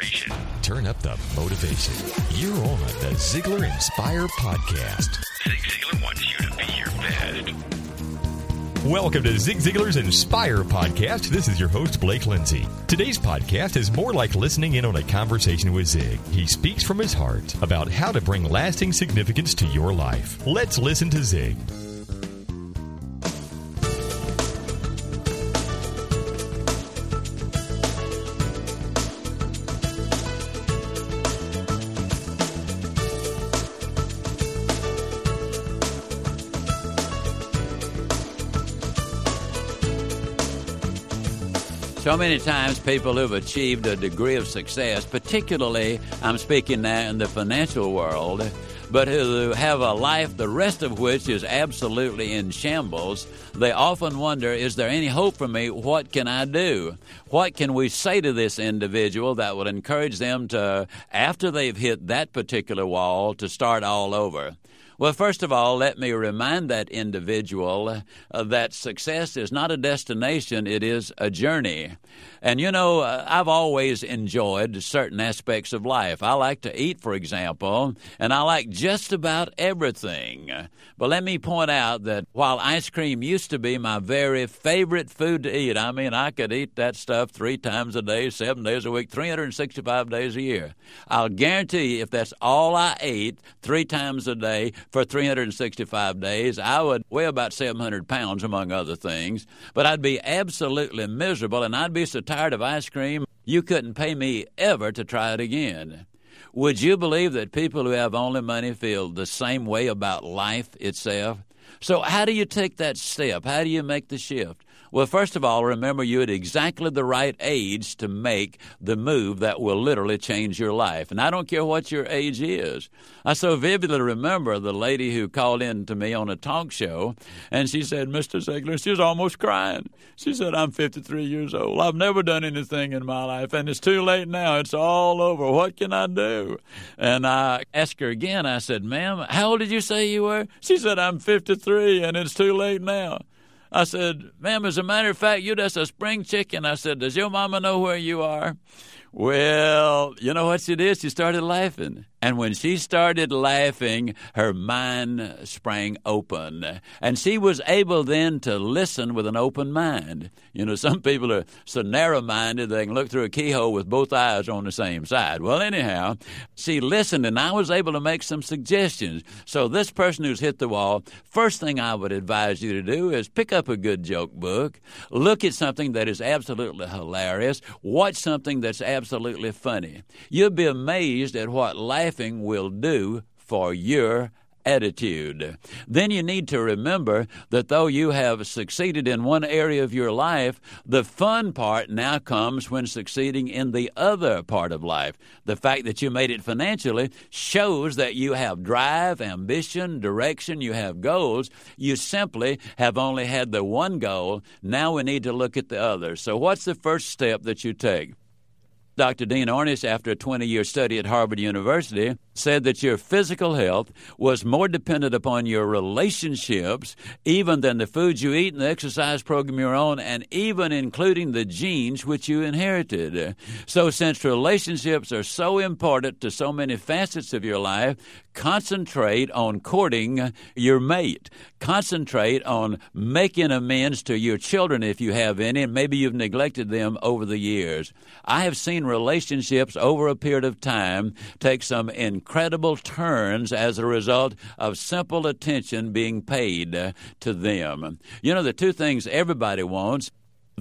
inspiration. Turn up the motivation. You're on the Ziglar Inspire Podcast. Zig Ziglar wants you to be your best. Welcome to Zig Ziglar's Inspire Podcast. This is your host, Blake Lindsay. Today's podcast is more like listening in on a conversation with Zig. He speaks from his heart about how to bring lasting significance to your life. Let's listen to Zig. So many times, people who've achieved a degree of success, particularly I'm speaking now in the financial world, but who have a life the rest of which is absolutely in shambles, they often wonder is there any hope for me? What can I do? What can we say to this individual that would encourage them to, after they've hit that particular wall, to start all over? Well, first of all, let me remind that individual uh, that success is not a destination, it is a journey. And you know, uh, I've always enjoyed certain aspects of life. I like to eat, for example, and I like just about everything. But let me point out that while ice cream used to be my very favorite food to eat, I mean, I could eat that stuff three times a day, seven days a week, 365 days a year. I'll guarantee you, if that's all I ate three times a day, for 365 days, I would weigh about 700 pounds, among other things. But I'd be absolutely miserable, and I'd be so tired of ice cream, you couldn't pay me ever to try it again. Would you believe that people who have only money feel the same way about life itself? So, how do you take that step? How do you make the shift? Well, first of all, remember you're at exactly the right age to make the move that will literally change your life. And I don't care what your age is. I so vividly remember the lady who called in to me on a talk show, and she said, Mr. Ziglar, she was almost crying. She said, I'm 53 years old. I've never done anything in my life, and it's too late now. It's all over. What can I do? And I asked her again, I said, Ma'am, how old did you say you were? She said, I'm 53, and it's too late now. I said, ma'am, as a matter of fact, you're just a spring chicken. I said, does your mama know where you are? Well, you know what she did? She started laughing. And when she started laughing, her mind sprang open. And she was able then to listen with an open mind. You know, some people are so narrow minded they can look through a keyhole with both eyes on the same side. Well, anyhow, she listened and I was able to make some suggestions. So, this person who's hit the wall, first thing I would advise you to do is pick up a good joke book, look at something that is absolutely hilarious, watch something that's absolutely funny. You'll be amazed at what laughing will do for your attitude. Then you need to remember that though you have succeeded in one area of your life, the fun part now comes when succeeding in the other part of life. The fact that you made it financially shows that you have drive, ambition, direction, you have goals. You simply have only had the one goal. Now we need to look at the other. So, what's the first step that you take? Dr. Dean Ornish, after a 20 year study at Harvard University, said that your physical health was more dependent upon your relationships, even than the foods you eat and the exercise program you're on, and even including the genes which you inherited. So, since relationships are so important to so many facets of your life, concentrate on courting your mate. Concentrate on making amends to your children if you have any, and maybe you've neglected them over the years. I have seen relationships over a period of time take some incredible turns as a result of simple attention being paid to them. You know, the two things everybody wants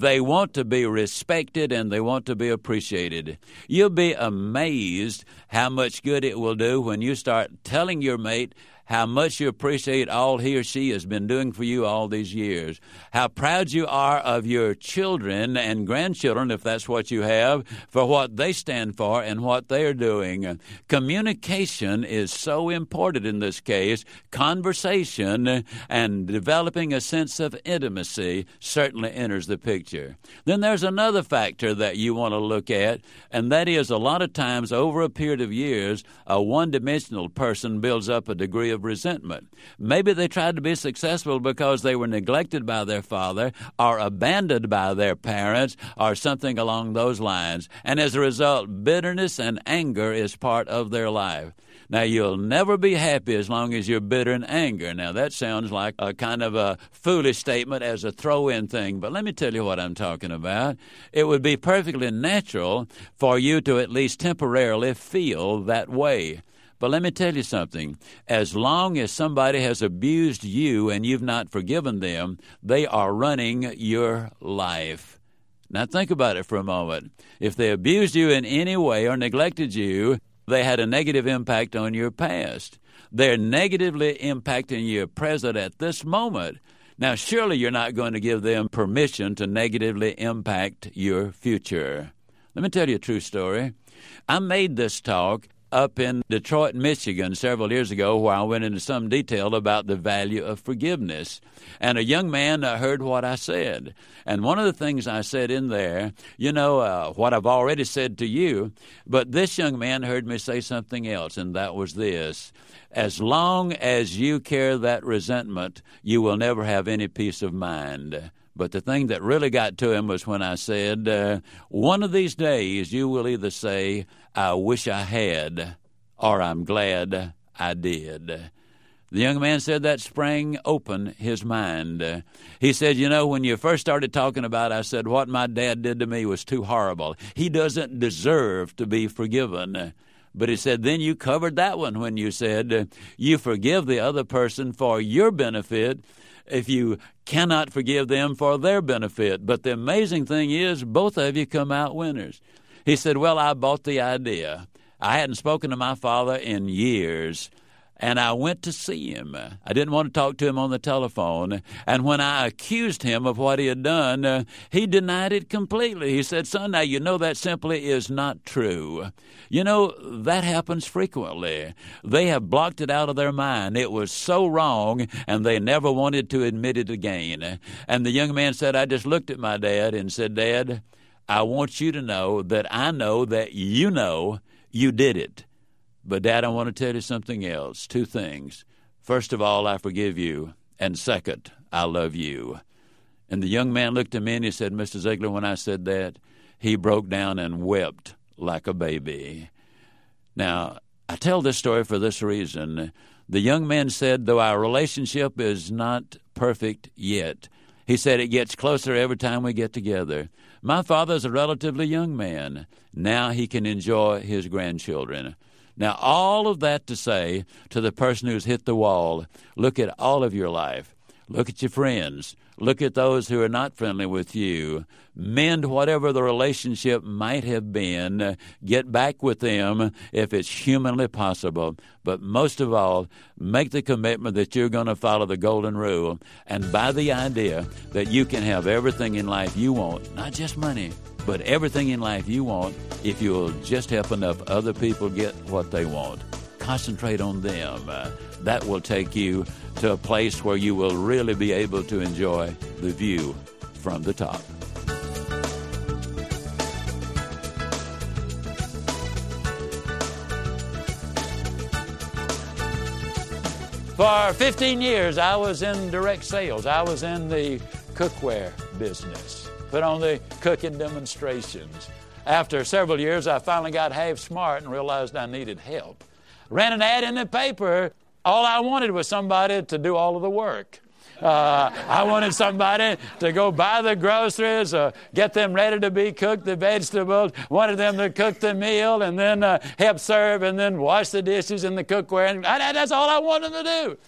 they want to be respected and they want to be appreciated. You'll be amazed how much good it will do when you start telling your mate how much you appreciate all he or she has been doing for you all these years, how proud you are of your children and grandchildren, if that's what you have, for what they stand for and what they're doing. Communication is so important in this case. Conversation and developing a sense of intimacy certainly enters the picture. Then there's another factor that you want to look at, and that is a lot of times over a period of years, a one dimensional person builds up a degree of negative resentment. Maybe they tried to be successful because they were neglected by their father or abandoned by their parents or something along those lines. And as a result, bitterness and anger is part of their life. Now, you'll never be happy as long as you're bitter and angry. Now, that sounds like a kind of a foolish statement as a throw in thing, but let me tell you what I'm talking about. It would be perfectly natural for you to at least temporarily feel that way. But let me tell you something. As long as somebody has abused you and you've not forgiven them, they are running your life. Now, think about it for a moment. If they abused you in any way or neglected you, they had a negative impact on your past. They're negatively impacting your present at this moment. Now, surely you're not going to give them permission to negatively impact your future. Let me tell you a true story. I made this talk up in Detroit, Michigan, several years ago, where I went into some detail about the value of forgiveness. And a young man uh, heard what I said. And one of the things I said in there, you know, uh, what I've already said to you, but this young man heard me say something else, and that was this. As long as you carry that resentment, you will never have any peace of mind. But the thing that really got to him was when I said, uh, One of these days you will either say, I wish I had, or I'm glad I did. The young man said that sprang open his mind. he said, You know, when you first started talking about, it, I said, What my dad did to me was too horrible. He doesn't deserve to be forgiven. But he said, Then you covered that one when you said, uh, You forgive the other person for your benefit if you cannot forgive them for their benefit. But the amazing thing is, both of you come out winners. He said, Well, I bought the idea. I hadn't spoken to my father in years and I went to see him. I didn't want to talk to him on the telephone. And when I accused him of what he had done, uh, he denied it completely. He said, Son, now you know that simply is not true. You know, that happens frequently. They have blocked it out of their mind. It was so wrong, and they never wanted to admit it again. And the young man said, I just looked at my dad and said, Dad, I want you to know that I know that you know you did it. But, Dad, I want to tell you something else. Two things. First of all, I forgive you. And second, I love you. And the young man looked at me and he said, Mr. Ziglar, when I said that, he broke down and wept like a baby. Now, I tell this story for this reason. The young man said, though our relationship is not perfect yet, he said it gets closer every time we get together. My father's a relatively young man. Now he can enjoy his grandchildren. Now, all of that to say to the person who's hit the wall, look at all of your life. Look at your friends. Look at those who are not friendly with you. Mend whatever the relationship might have been. Get back with them if it's humanly possible. But most of all, make the commitment that you're going to follow the golden rule and buy the idea that you can have everything in life you want, not just money, but everything in life you want if you'll just help enough other people get what they want. Concentrate on them. Uh, that will take you to a place where you will really be able to enjoy the view from the top. For 15 years, I was in direct sales. I was in the cookware business put on the cooking demonstrations. After several years, I finally got half smart and realized I needed help. Ran an ad in the paper. All I wanted was somebody to do all of the work. Uh, I wanted somebody to go buy the groceries, uh, get them ready to be cooked, the vegetables, wanted them to cook the meal and then uh, help serve and then wash the dishes and the cookware. And I, that's all I wanted to do.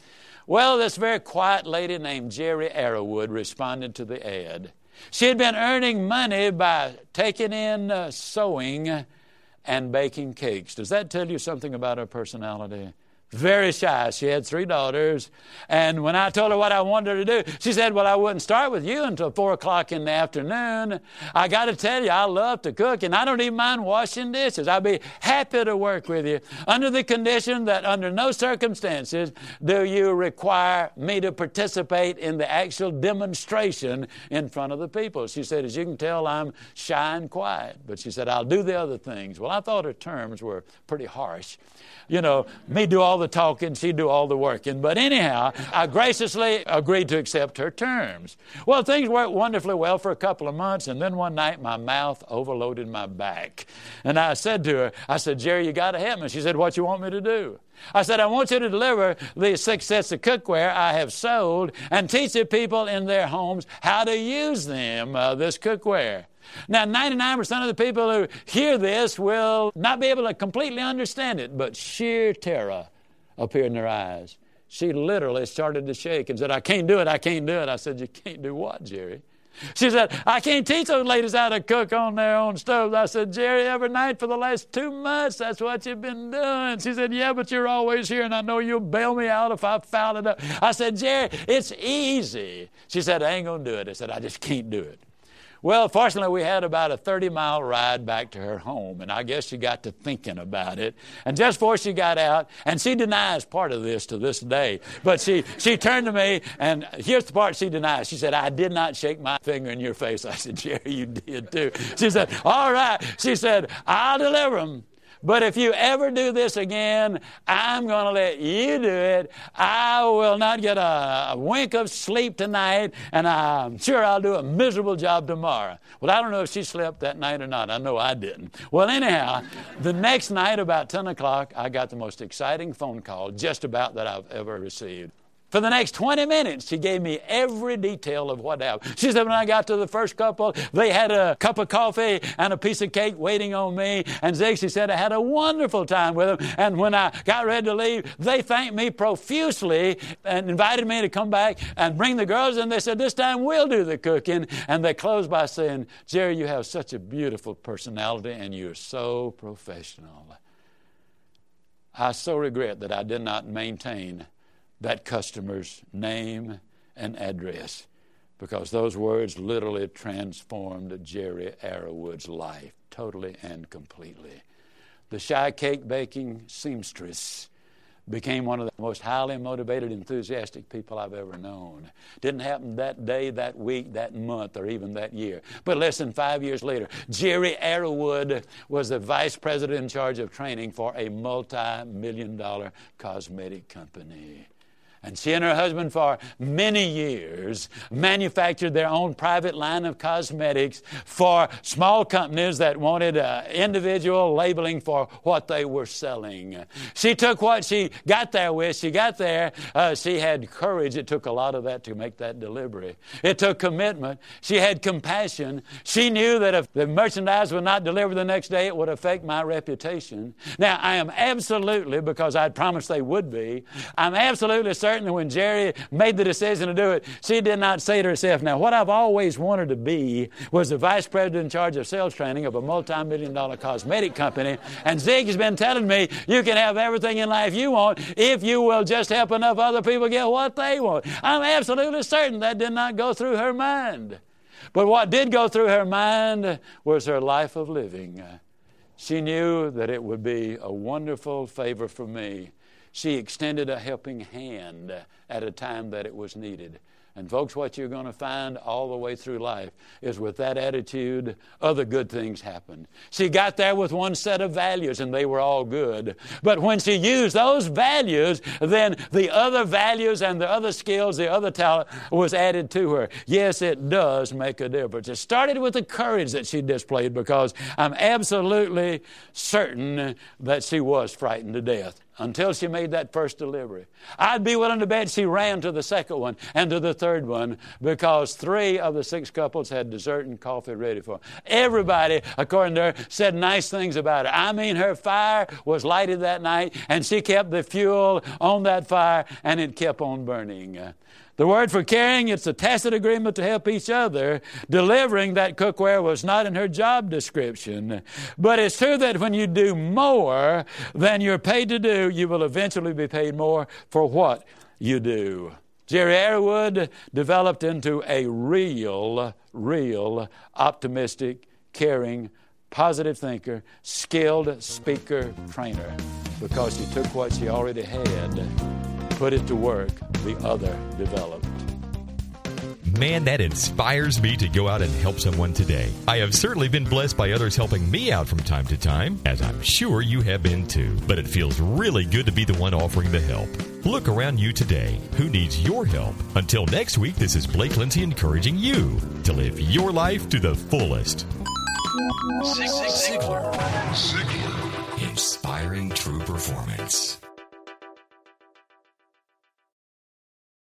Well, this very quiet lady named Jerry Arrowood responded to the ad. She had been earning money by taking in uh, sewing and baking cakes. Does that tell you something about her personality? Very shy. She had three daughters. And when I told her what I wanted her to do, she said, Well, I wouldn't start with you until four o'clock in the afternoon. I got to tell you, I love to cook and I don't even mind washing dishes. I'd be happy to work with you under the condition that under no circumstances do you require me to participate in the actual demonstration in front of the people. She said, As you can tell, I'm shy and quiet. But she said, I'll do the other things. Well, I thought her terms were pretty harsh. You know, me do all the talking, she'd do all the working. But anyhow, I graciously agreed to accept her terms. Well, things worked wonderfully well for a couple of months, and then one night my mouth overloaded my back. And I said to her, I said, Jerry, you got to help me. She said, What you want me to do? I said, I want you to deliver these six sets of cookware I have sold and teach the people in their homes how to use them, uh, this cookware. Now, 99% of the people who hear this will not be able to completely understand it, but sheer terror appeared in their eyes. She literally started to shake and said, I can't do it, I can't do it. I said, You can't do what, Jerry? She said, I can't teach those ladies how to cook on their own stoves. I said, Jerry, every night for the last two months, that's what you've been doing. She said, Yeah, but you're always here, and I know you'll bail me out if I foul it up. I said, Jerry, it's easy. She said, I ain't going to do it. I said, I just can't do it. Well, fortunately, we had about a 30 mile ride back to her home, and I guess she got to thinking about it. And just before she got out, and she denies part of this to this day, but she, she turned to me, and here's the part she denies. She said, I did not shake my finger in your face. I said, Jerry, you did too. She said, All right. She said, I'll deliver them. But if you ever do this again, I'm going to let you do it. I will not get a, a, wink of sleep tonight, and I'm sure I'll do a miserable job tomorrow. Well, I don't know if she slept that night or not. I know I didn't. Well, anyhow, the next night, about 10 o'clock, I got the most exciting phone call just about that I've ever received. For the next 20 minutes, she gave me every detail of what happened. She said, when I got to the first couple, they had a cup of coffee and a piece of cake waiting on me. And Zig, she said, I had a wonderful time with them. And when I got ready to leave, they thanked me profusely and invited me to come back and bring the girls. And they said, this time we'll do the cooking. And they closed by saying, Jerry, you have such a beautiful personality and you're so professional. I so regret that I did not maintain that customer's name and address because those words literally transformed Jerry Arrowood's life totally and completely. The shy cake baking seamstress became one of the most highly motivated, enthusiastic people I've ever known. Didn't happen that day, that week, that month, or even that year. But less than five years later, Jerry Arrowood was the vice president in charge of training for a multi million dollar cosmetic company. And she and her husband, for many years, manufactured their own private line of cosmetics for small companies that wanted uh, individual labeling for what they were selling. She took what she got there with. She got there. Uh, she had courage. It took a lot of that to make that delivery. It took commitment. She had compassion. She knew that if the merchandise would not deliver the next day, it would affect my reputation. Now, I am absolutely, because I'd promised they would be, I'm absolutely certain certain when Jerry made the decision to do it, she did not say to herself, Now, what I've always wanted to be was the vice president in charge of sales training of a multi million dollar cosmetic company. And Zig has been telling me you can have everything in life you want if you will just help enough other people get what they want. I'm absolutely certain that did not go through her mind. But what did go through her mind was her life of living. She knew that it would be a wonderful favor for me she extended a helping hand at a time that it was needed. And, folks, what you're going to find all the way through life is with that attitude, other good things happen. She got there with one set of values, and they were all good. But when she used those values, then the other values and the other skills, the other talent was added to her. Yes, it does make a difference. It started with the courage that she displayed because I'm absolutely certain that she was frightened to death until she made that first delivery. I'd be willing to bet she ran to the second one and to the third one because three of the six couples had dessert and coffee ready for her. Everybody, according to her, said nice things about her. I mean, her fire was lighted that night and she kept the fuel on that fire and it kept on burning. The word for caring, it's a tacit agreement to help each other. Delivering that cookware was not in her job description. But it's true that when you do more than you're paid to do, you will eventually be paid more for what you do. Jerry Arrowood developed into a real, real optimistic, caring, positive thinker, skilled speaker, trainer, because she took what she already had, put it to work, the other developed. Man, that inspires me to go out and help someone today. I have certainly been blessed by others helping me out from time to time, as I'm sure you have been too. But it feels really good to be the one offering the help. Look around you today. Who needs your help? Until next week, this is Blake Lindsay encouraging you to live your life to the fullest. Ziglar. Ziglar. Inspiring true performance.